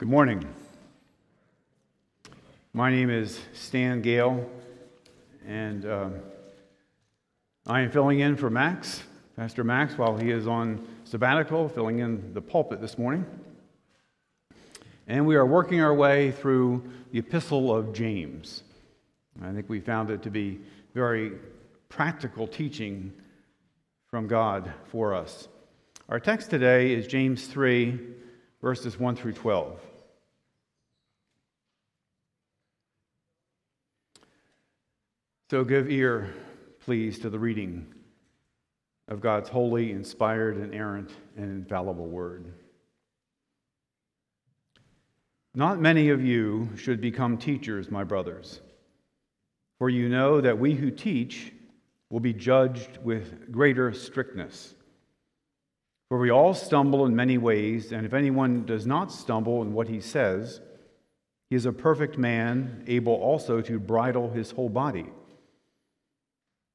Good morning. My name is Stan Gale, and uh, I am filling in for Max, Pastor Max, while he is on sabbatical, filling in the pulpit this morning. And we are working our way through the Epistle of James. I think we found it to be very practical teaching from God for us. Our text today is James 3, verses 1 through 12. So give ear, please, to the reading of God's holy, inspired, inerrant, and infallible word. Not many of you should become teachers, my brothers, for you know that we who teach will be judged with greater strictness. For we all stumble in many ways, and if anyone does not stumble in what he says, he is a perfect man, able also to bridle his whole body.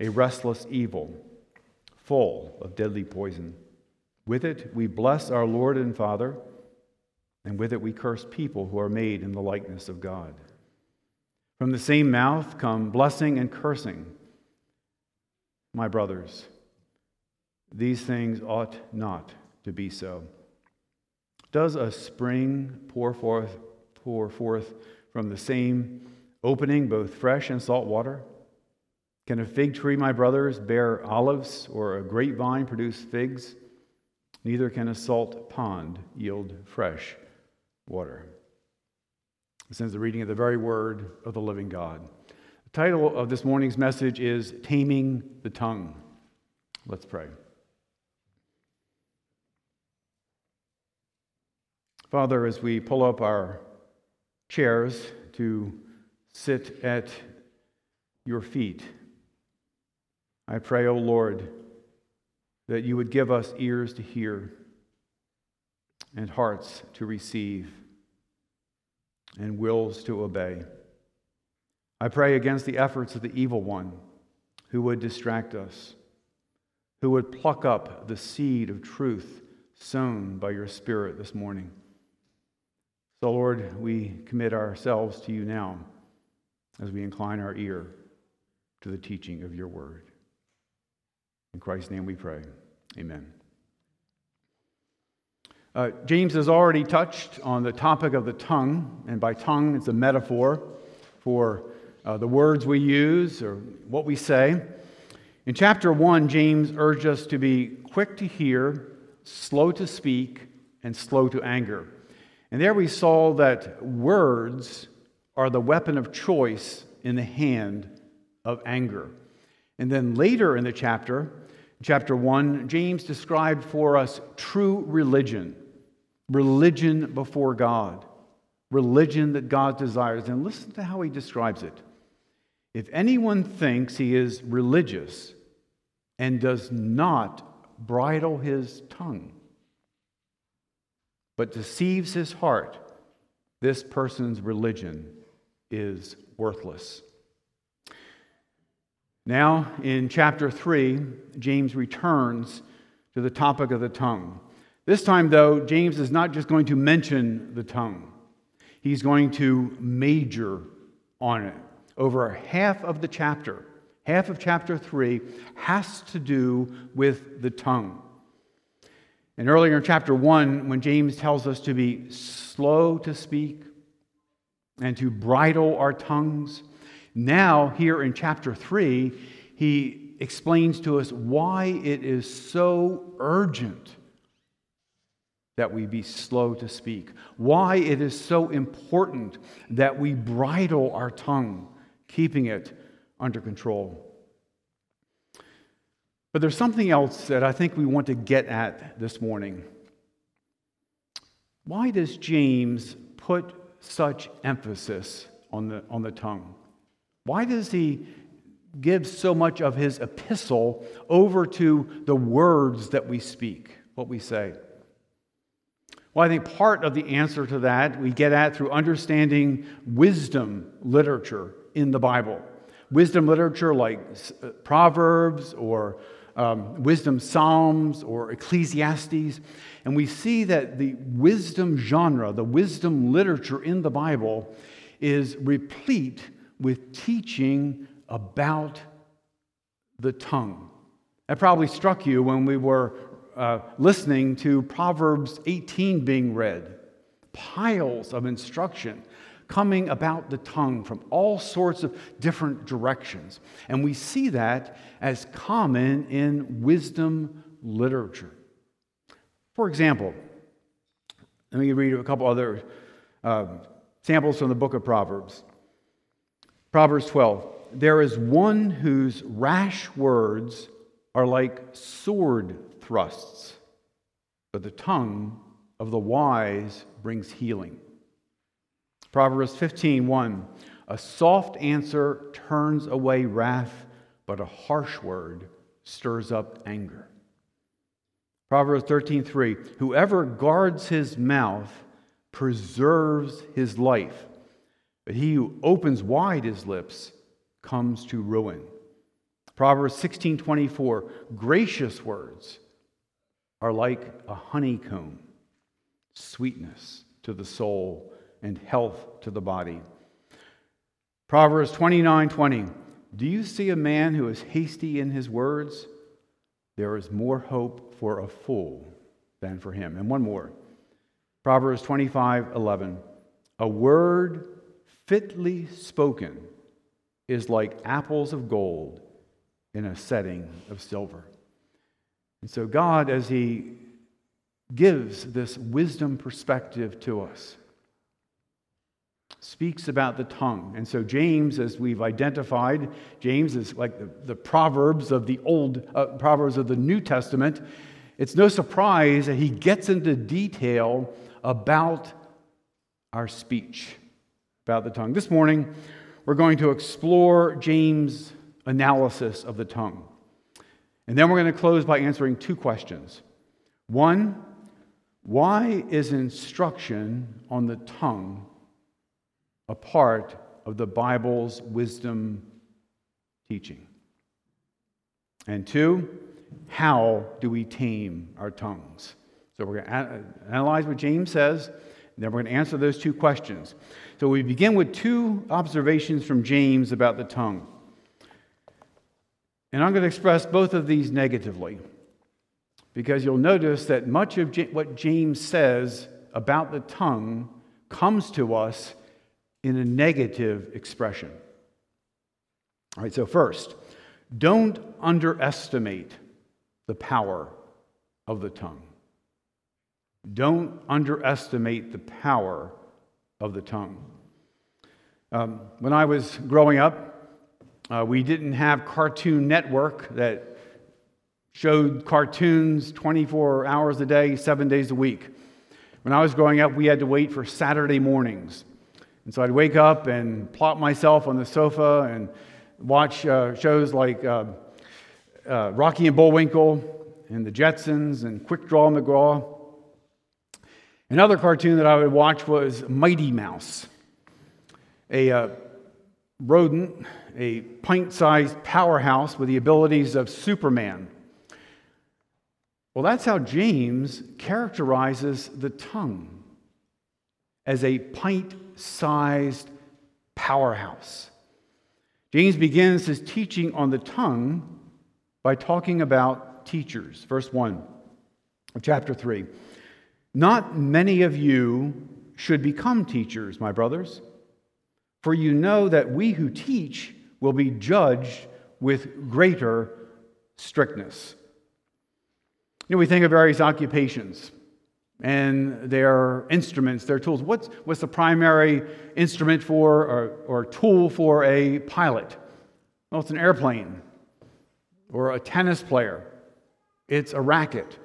a restless evil, full of deadly poison. With it we bless our Lord and Father, and with it we curse people who are made in the likeness of God. From the same mouth come blessing and cursing. My brothers, these things ought not to be so. Does a spring pour forth, pour forth from the same opening both fresh and salt water? Can a fig tree, my brothers, bear olives, or a grapevine produce figs? Neither can a salt pond yield fresh water. This is the reading of the very word of the living God. The title of this morning's message is Taming the Tongue. Let's pray. Father, as we pull up our chairs to sit at your feet, I pray, O oh Lord, that you would give us ears to hear and hearts to receive and wills to obey. I pray against the efforts of the evil one who would distract us, who would pluck up the seed of truth sown by your Spirit this morning. So, Lord, we commit ourselves to you now as we incline our ear to the teaching of your word. In Christ's name we pray. Amen. Uh, James has already touched on the topic of the tongue, and by tongue, it's a metaphor for uh, the words we use or what we say. In chapter 1, James urged us to be quick to hear, slow to speak, and slow to anger. And there we saw that words are the weapon of choice in the hand of anger. And then later in the chapter, chapter 1, James described for us true religion, religion before God, religion that God desires. And listen to how he describes it. If anyone thinks he is religious and does not bridle his tongue, but deceives his heart, this person's religion is worthless. Now, in chapter 3, James returns to the topic of the tongue. This time, though, James is not just going to mention the tongue, he's going to major on it. Over half of the chapter, half of chapter 3, has to do with the tongue. And earlier in chapter 1, when James tells us to be slow to speak and to bridle our tongues. Now, here in chapter 3, he explains to us why it is so urgent that we be slow to speak, why it is so important that we bridle our tongue, keeping it under control. But there's something else that I think we want to get at this morning. Why does James put such emphasis on the, on the tongue? Why does he give so much of his epistle over to the words that we speak, what we say? Well, I think part of the answer to that we get at through understanding wisdom literature in the Bible. Wisdom literature like uh, Proverbs or um, wisdom psalms or Ecclesiastes. And we see that the wisdom genre, the wisdom literature in the Bible, is replete with teaching about the tongue. That probably struck you when we were uh, listening to Proverbs 18 being read. Piles of instruction coming about the tongue from all sorts of different directions. And we see that as common in wisdom literature. For example, let me read a couple other uh, samples from the book of Proverbs. Proverbs 12 There is one whose rash words are like sword thrusts, but the tongue of the wise brings healing. Proverbs 15 1 A soft answer turns away wrath, but a harsh word stirs up anger. Proverbs 13 3 Whoever guards his mouth preserves his life, but he who opens wide his lips comes to ruin. Proverbs 16:24 Gracious words are like a honeycomb, sweetness to the soul and health to the body. Proverbs 29:20 20. Do you see a man who is hasty in his words? There is more hope for a fool than for him. And one more. Proverbs 25:11 A word fitly spoken is like apples of gold in a setting of silver. And so, God, as He gives this wisdom perspective to us, speaks about the tongue. And so, James, as we've identified, James is like the, the Proverbs of the Old, uh, Proverbs of the New Testament. It's no surprise that he gets into detail about our speech, about the tongue. This morning, we're going to explore James' analysis of the tongue. And then we're going to close by answering two questions. One, why is instruction on the tongue a part of the Bible's wisdom teaching? And two, how do we tame our tongues? So we're going to analyze what James says, then we're going to answer those two questions. So we begin with two observations from James about the tongue. And I'm going to express both of these negatively because you'll notice that much of what James says about the tongue comes to us in a negative expression. All right, so first, don't underestimate the power of the tongue. Don't underestimate the power of the tongue. Um, when I was growing up, uh, we didn't have Cartoon Network that showed cartoons 24 hours a day, seven days a week. When I was growing up, we had to wait for Saturday mornings and so I'd wake up and plop myself on the sofa and watch uh, shows like uh, uh, Rocky and Bullwinkle and the Jetsons and Quick Draw McGraw. Another cartoon that I would watch was Mighty Mouse, a uh, rodent, a pint sized powerhouse with the abilities of Superman. Well, that's how James characterizes the tongue as a pint sized powerhouse. James begins his teaching on the tongue by talking about teachers. Verse 1 of chapter 3. Not many of you should become teachers, my brothers, For you know that we who teach will be judged with greater strictness. You know, we think of various occupations and their instruments, their tools. What's, what's the primary instrument for or, or tool for a pilot? Well, it's an airplane or a tennis player, it's a racket.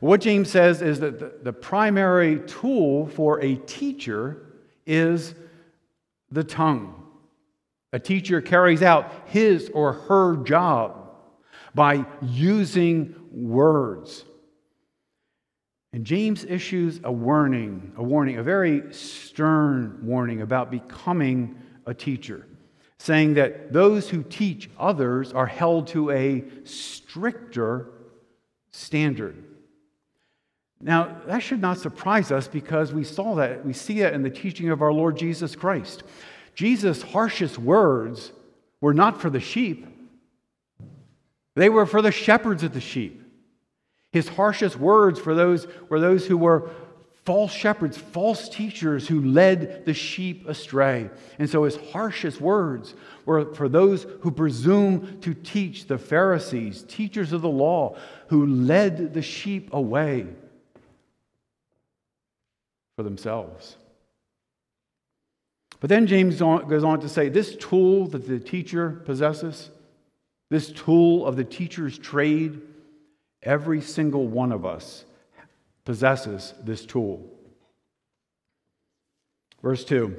What James says is that the, primary tool for a teacher is the tongue. A teacher carries out his or her job by using words. And James issues a warning, a warning, a very stern warning about becoming a teacher, saying that those who teach others are held to a stricter standard. Now, that should not surprise us because we saw that, we see it in the teaching of our Lord Jesus Christ. Jesus' harshest words were not for the sheep, they were for the shepherds of the sheep. His harshest words for those were those who were false shepherds, false teachers who led the sheep astray. And so his harshest words were for those who presume to teach the Pharisees, teachers of the law, who led the sheep away for themselves. But then James goes on to say this tool that the teacher possesses, this tool of the teacher's trade, every single one of us possesses this tool. Verse 2,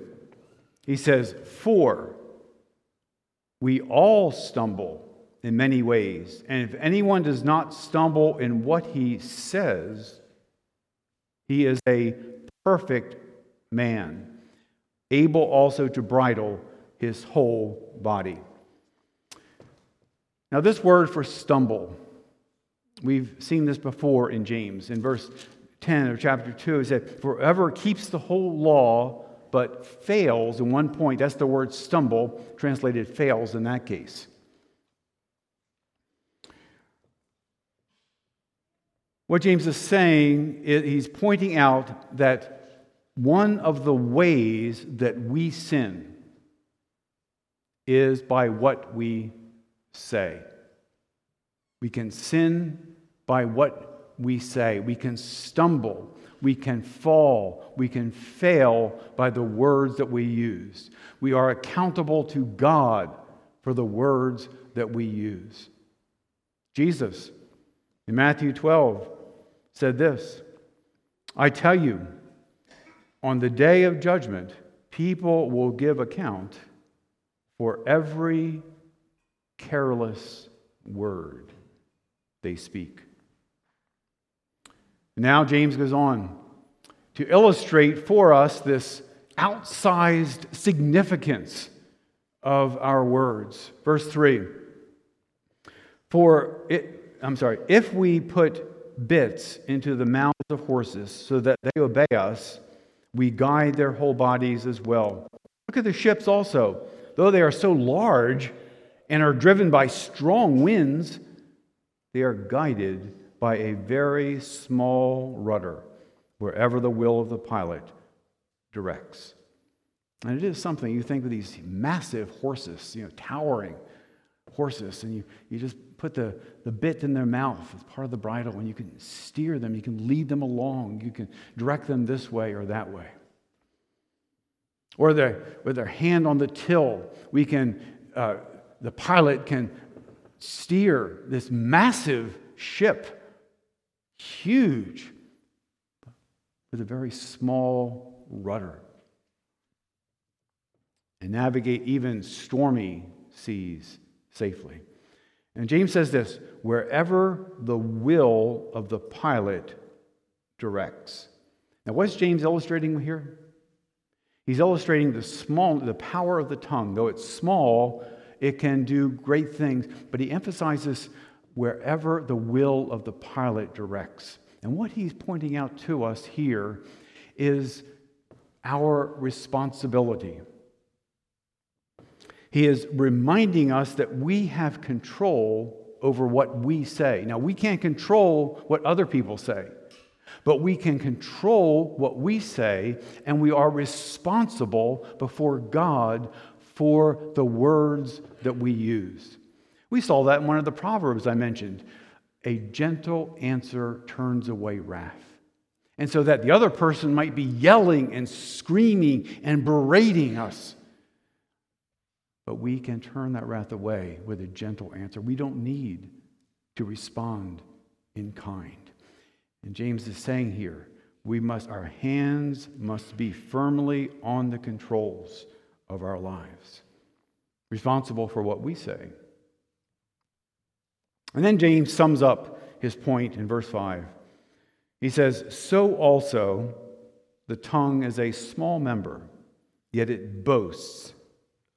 he says, For we all stumble in many ways, and if anyone does not stumble in what he says, he is a perfect man, able also to bridle his whole body. Now, this word for stumble, we've seen this before in James. In verse 10 of chapter 2, it said, Forever keeps the whole law, but fails in one point. That's the word stumble, translated fails in that case. What James is saying is he's pointing out that one of the ways that we sin is by what we say. We can sin by what we say. We can stumble. We can fall. We can fail by the words that we use. We are accountable to God for the words that we use. Jesus, in Matthew 12, said this I tell you, on the day of judgment, people will give account for every careless word they speak. Now, James goes on to illustrate for us this outsized significance of our words. Verse 3 For it, I'm sorry, if we put bits into the mouths of horses so that they obey us, we guide their whole bodies as well. Look at the ships also. Though they are so large and are driven by strong winds, they are guided by a very small rudder wherever the will of the pilot directs. And it is something you think of these massive horses, you know, towering horses, and you, you just put the, the bit in their mouth as part of the bridle, and you can steer them, you can lead them along, you can direct them this way or that way. Or with their hand on the till, we can, uh, the pilot can steer this massive ship, huge, with a very small rudder, and navigate even stormy seas safely. And James says this wherever the will of the pilot directs. Now, what's James illustrating here? He's illustrating the small, the power of the tongue. Though it's small, it can do great things. But he emphasizes wherever the will of the pilot directs. And what he's pointing out to us here is our responsibility. He is reminding us that we have control over what we say. Now, we can't control what other people say, But we can control what we say, and we are responsible before God for the words that we use. We saw that in one of the Proverbs I mentioned. A gentle answer turns away wrath. And so that the other person might be yelling and screaming and berating us. But we can turn that wrath away with a gentle answer. We don't need to respond in kind. And James is saying here, we must, our hands must be firmly on the controls of our lives, responsible for what we say. And then James sums up his point in verse 5. He says, So also the tongue is a small member, yet it boasts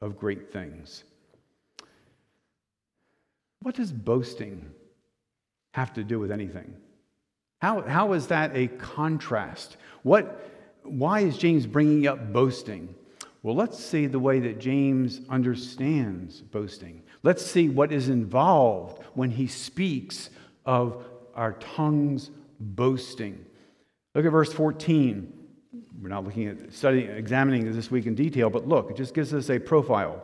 of great things. What does boasting have to do with anything? How, how is that a contrast? What, why is James bringing up boasting? Well, let's see the way that James understands boasting. Let's see what is involved when he speaks of our tongues boasting. Look at verse 14. We're not looking at studying, examining this week in detail, but look, it just gives us a profile.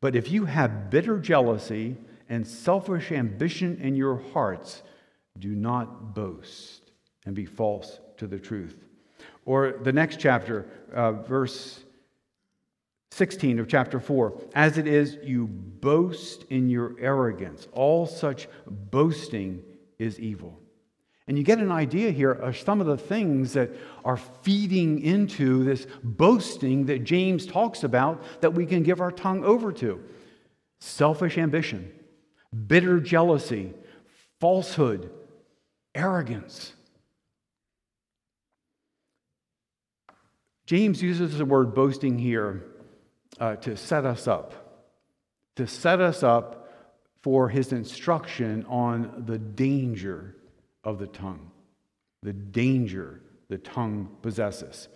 But if you have bitter jealousy and selfish ambition in your hearts, do not boast and be false to the truth. Or the next chapter, uh, verse 16 of chapter 4. As it is, you boast in your arrogance. All such boasting is evil. And you get an idea here of some of the things that are feeding into this boasting that James talks about that we can give our tongue over to selfish ambition, bitter jealousy, falsehood, arrogance. James uses the word boasting here uh, to set us up, to set us up for his instruction on the danger of the tongue, the danger the tongue possesses.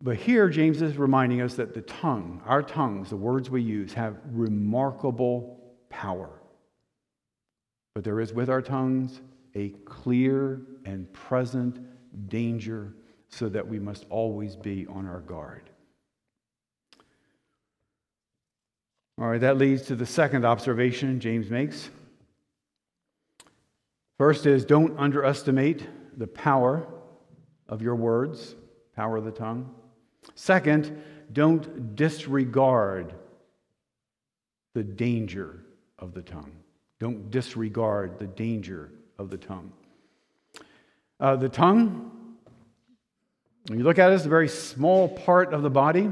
But here, James is reminding us that the tongue, our tongues, the words we use, have remarkable power. But there is with our tongues a clear and present danger so that we must always be on our guard. All right, that leads to the second observation James makes. First is don't underestimate the power of your words, power of the tongue. Second, don't disregard the danger of the tongue. Don't disregard the danger of the tongue. Uh, the tongue, when you look at it, it's a very small part of the body,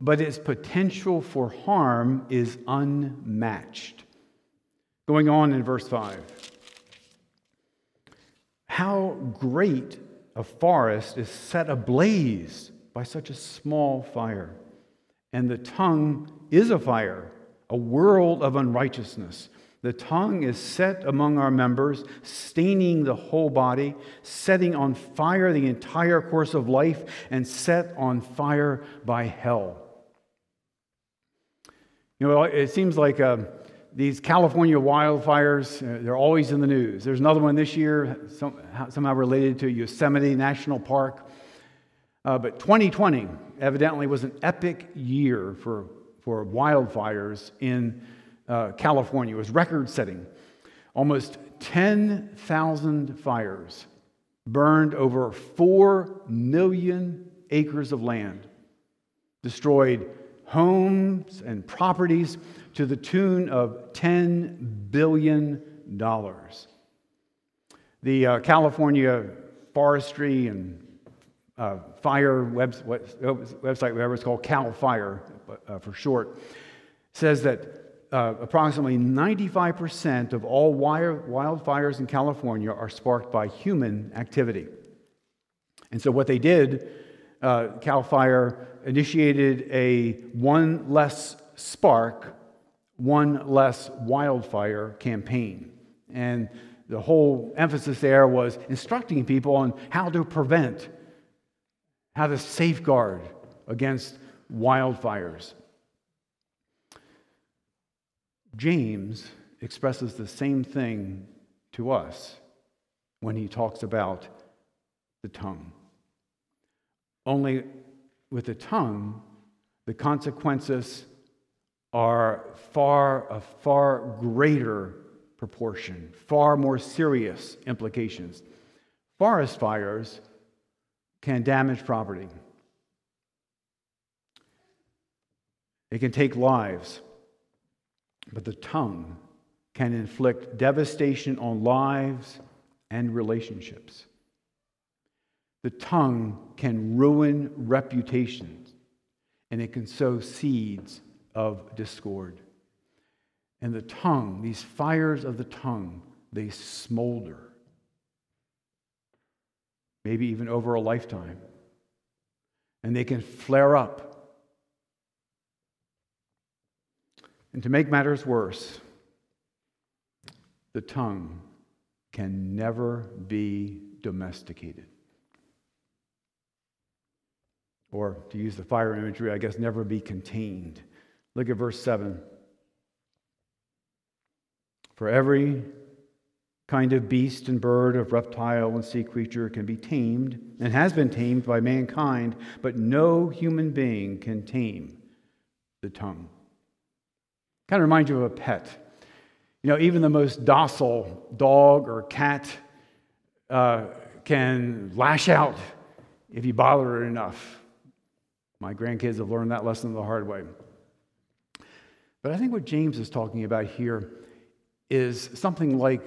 but its potential for harm is unmatched. Going on in verse 5. How great a forest is set ablaze by such a small fire. And the tongue is a fire, a world of unrighteousness. The tongue is set among our members, staining the whole body, setting on fire the entire course of life, and set on fire by hell. You know, it seems like uh, these California wildfires, uh, they're always in the news. There's another one this year, some, somehow related to Yosemite National Park. Uh, but 2020 evidently was an epic year for, for wildfires in uh, California. It was record setting. Almost 10,000 fires burned over 4 million acres of land, destroyed homes and properties to the tune of $10 billion. The uh, California Forestry and uh, Fire web, website, whatever it's called, CAL FIRE uh, for short, says that uh, approximately 95% of all wildfires in California are sparked by human activity. And so, what they did, uh, CAL FIRE initiated a one less spark, one less wildfire campaign. And the whole emphasis there was instructing people on how to prevent, how to safeguard against wildfires. James expresses the same thing to us when he talks about the tongue. Only with the tongue, the consequences are far a far greater proportion, far more serious implications. Forest fires can damage property. It can take lives, but the tongue can inflict devastation on lives and relationships. The tongue can ruin reputations, and it can sow seeds of discord. And the tongue, these fires of the tongue, they smolder, maybe even over a lifetime. And they can flare up. And to make matters worse, the tongue can never be domesticated. Or, to use the fire imagery, I guess, never be contained. Look at verse 7. For every kind of beast and bird, of reptile and sea creature can be tamed and has been tamed by mankind, but no human being can tame the tongue. Kind of reminds you of a pet. You know, even the most docile dog or cat uh, can lash out if you bother it enough. My grandkids have learned that lesson the hard way. But I think what James is talking about here is something like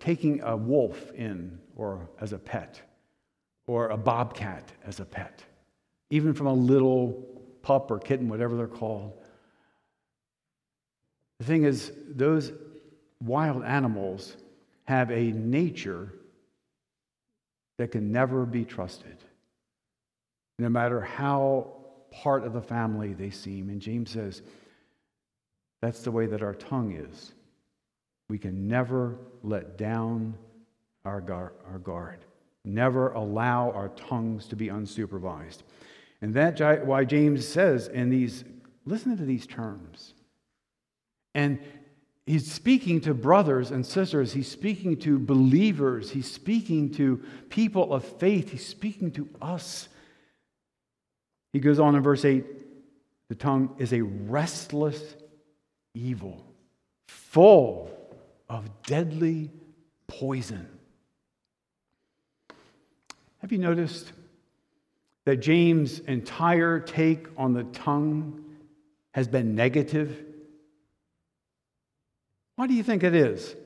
taking a wolf in or as a pet or a bobcat as a pet, even from a little pup or kitten, whatever they're called. The thing is, those wild animals have a nature that can never be trusted, no matter how part of the family they seem. And James says, that's the way that our tongue is. We can never let down our, gar- our guard, never allow our tongues to be unsupervised. And that's why James says in these, listen to these terms. And he's speaking to brothers and sisters, he's speaking to believers, he's speaking to people of faith, he's speaking to us. He goes on in verse 8 the tongue is a restless evil, full of deadly poison. Have you noticed that James' entire take on the tongue has been negative? Why do you think it is?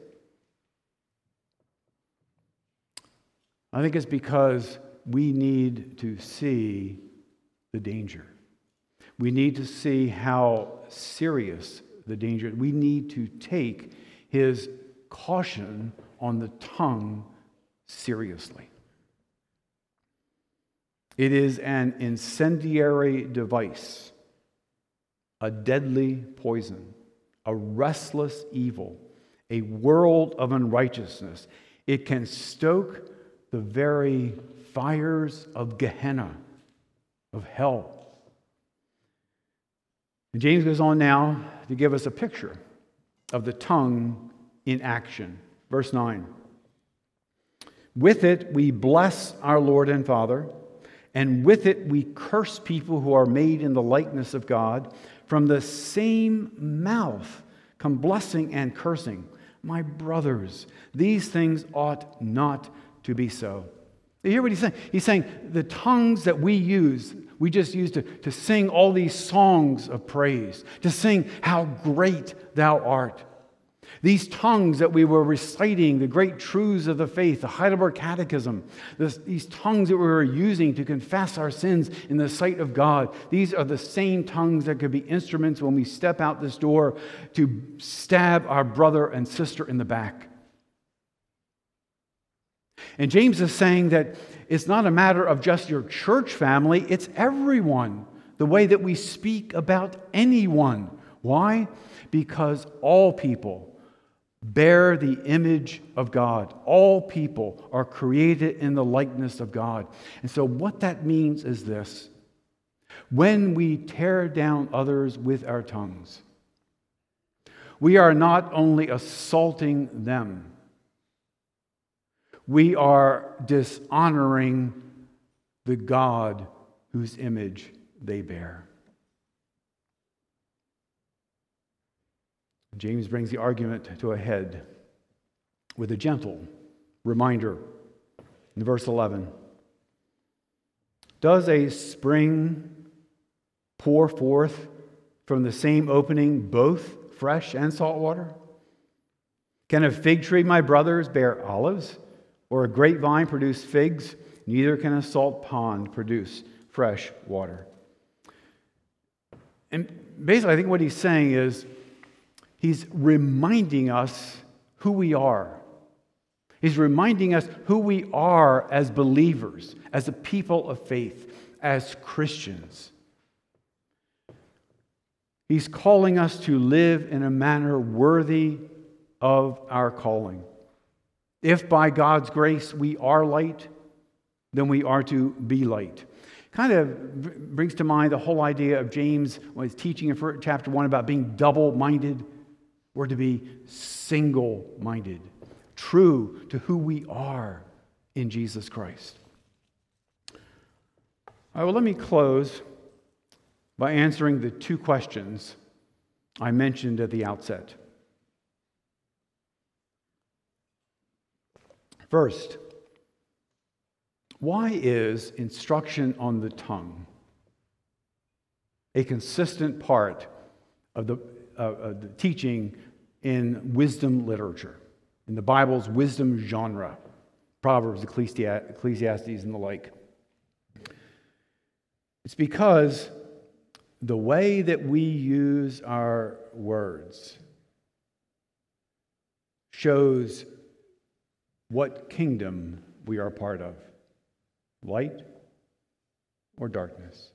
I think it's because we need to see the danger. We need to see how serious the danger. We need to take his caution on the tongue seriously. It is an incendiary device, a deadly poison a restless evil, a world of unrighteousness. It can stoke the very fires of Gehenna, of hell. And James goes on now to give us a picture of the tongue in action. Verse 9 With it we bless our Lord and Father, and with it we curse people who are made in the likeness of God. From the same mouth come blessing and cursing. My brothers, these things ought not to be so. You hear what he's saying? He's saying the tongues that we use, we just use to, to sing all these songs of praise, to sing how great thou art. These tongues that we were reciting, the great truths of the faith, the Heidelberg Catechism, this, these tongues that we were using to confess our sins in the sight of God, these are the same tongues that could be instruments when we step out this door to stab our brother and sister in the back. And James is saying that it's not a matter of just your church family, it's everyone, the way that we speak about anyone. Why? Because all people bear the image of God. All people are created in the likeness of God. And so, what that means is this when we tear down others with our tongues, we are not only assaulting them, we are dishonoring the God whose image they bear. James brings the argument to a head with a gentle reminder in verse 11. Does a spring pour forth from the same opening both fresh and salt water? Can a fig tree, my brothers, bear olives, or a grapevine produce figs? Neither can a salt pond produce fresh water. And basically, I think what he's saying is he's reminding us who we are. He's reminding us who we are as believers, as a people of faith, as Christians. He's calling us to live in a manner worthy of our calling. If by God's grace we are light, then we are to be light. Kind of brings to mind the whole idea of James when he's teaching in chapter 1 about being double minded. or to be single minded, true to who we are in Jesus Christ. All right, well, let me close by answering the two questions I mentioned at the outset. First, why is instruction on the tongue a consistent part of the, uh, of the teaching in wisdom literature, in the Bible's wisdom genre, Proverbs, Ecclesiastes, and the like? It's because the way that we use our words shows what kingdom we are part of light or darkness.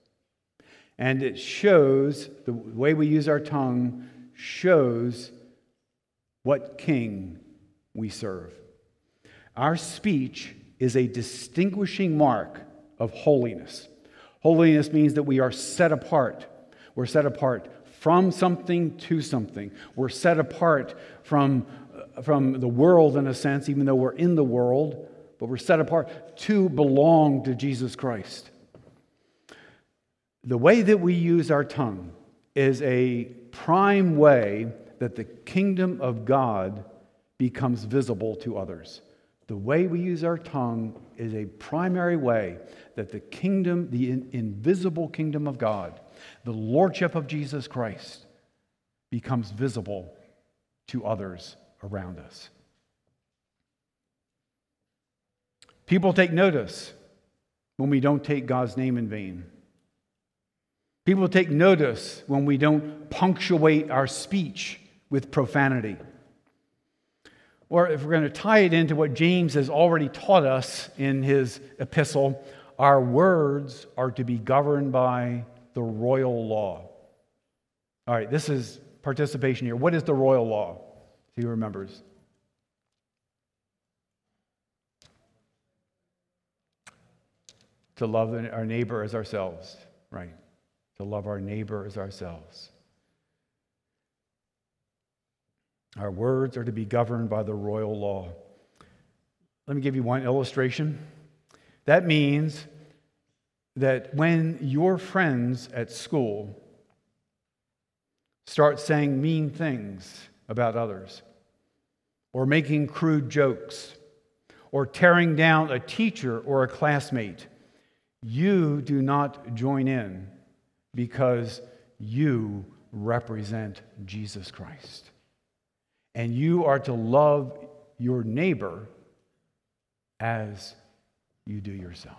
And it shows, the way we use our tongue shows what king we serve. Our speech is a distinguishing mark of holiness. Holiness means that we are set apart. We're set apart from something to something. We're set apart from, from the world, in a sense, even though we're in the world but we're set apart to belong to Jesus Christ. The way that we use our tongue is a prime way that the kingdom of God becomes visible to others. The way we use our tongue is a primary way that the kingdom, the in- invisible kingdom of God, the lordship of Jesus Christ, becomes visible to others around us. People take notice when we don't take God's name in vain. People take notice when we don't punctuate our speech with profanity. Or if we're going to tie it into what James has already taught us in his epistle, our words are to be governed by the royal law. All right, this is participation here. What is the royal law? He remembers. to love our neighbor as ourselves, right? To love our neighbor as ourselves. Our words are to be governed by the royal law. Let me give you one illustration. That means that when your friends at school start saying mean things about others, or making crude jokes, or tearing down a teacher or a classmate, you do not join in because you represent Jesus Christ. And you are to love your neighbor as you do yourself.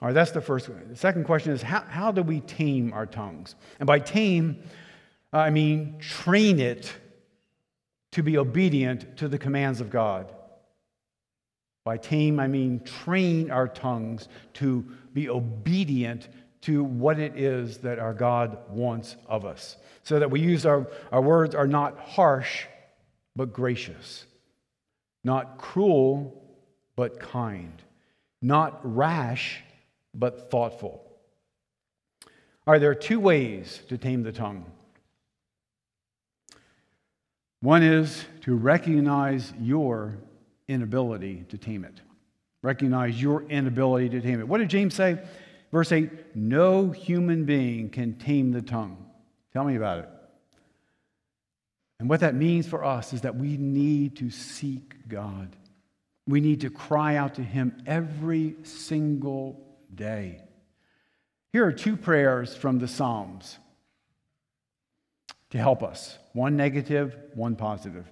All right, that's the first one. The second question is how, how do we tame our tongues? And by tame, I mean train it to be obedient to the commands of God. By tame, I mean train our tongues to be obedient to what it is that our God wants of us. So that we use our, our words are not harsh, but gracious, not cruel, but kind, not rash, but thoughtful. All right, there are two ways to tame the tongue. One is to recognize your inability to tame it. Recognize your inability to tame it. What did James say? Verse 8 No human being can tame the tongue. Tell me about it. And what that means for us is that we need to seek God. We need to cry out to Him every single day. Here are two prayers from the Psalms to help us one negative, one positive.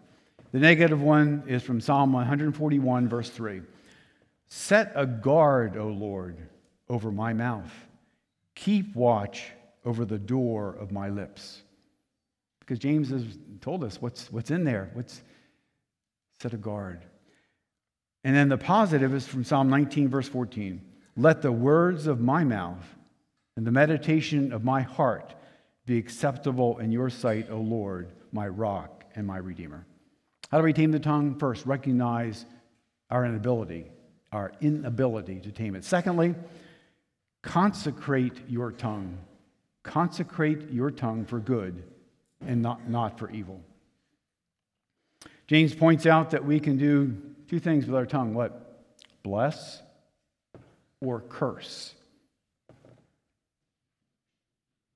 The negative one is from Psalm 141, verse 3. Set a guard, O Lord, over my mouth. Keep watch over the door of my lips. Because James has told us what's, what's in there. What's set a guard. And then the positive is from Psalm 19, verse 14. Let the words of my mouth and the meditation of my heart be acceptable in your sight, O Lord, my rock and my redeemer. How do we tame the tongue? First, recognize our inability, our inability to tame it. Secondly, consecrate your tongue. Consecrate your tongue for good and not, not for evil. James points out that we can do two things with our tongue what? Bless or curse.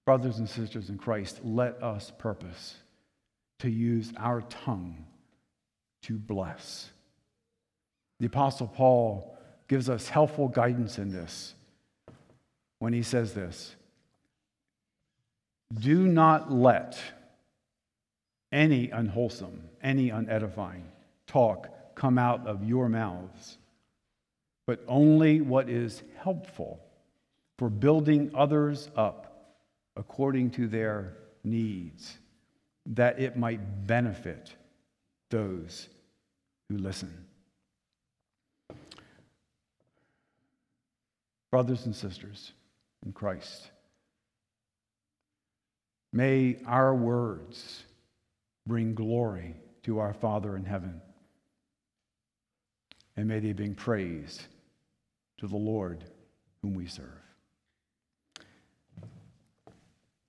Brothers and sisters in Christ, let us purpose to use our tongue to bless. The Apostle Paul gives us helpful guidance in this when he says this Do not let any unwholesome, any unedifying talk come out of your mouths, but only what is helpful for building others up according to their needs, that it might benefit those who listen. Brothers and sisters in Christ, may our words bring glory to our Father in heaven, and may they bring praise to the Lord whom we serve.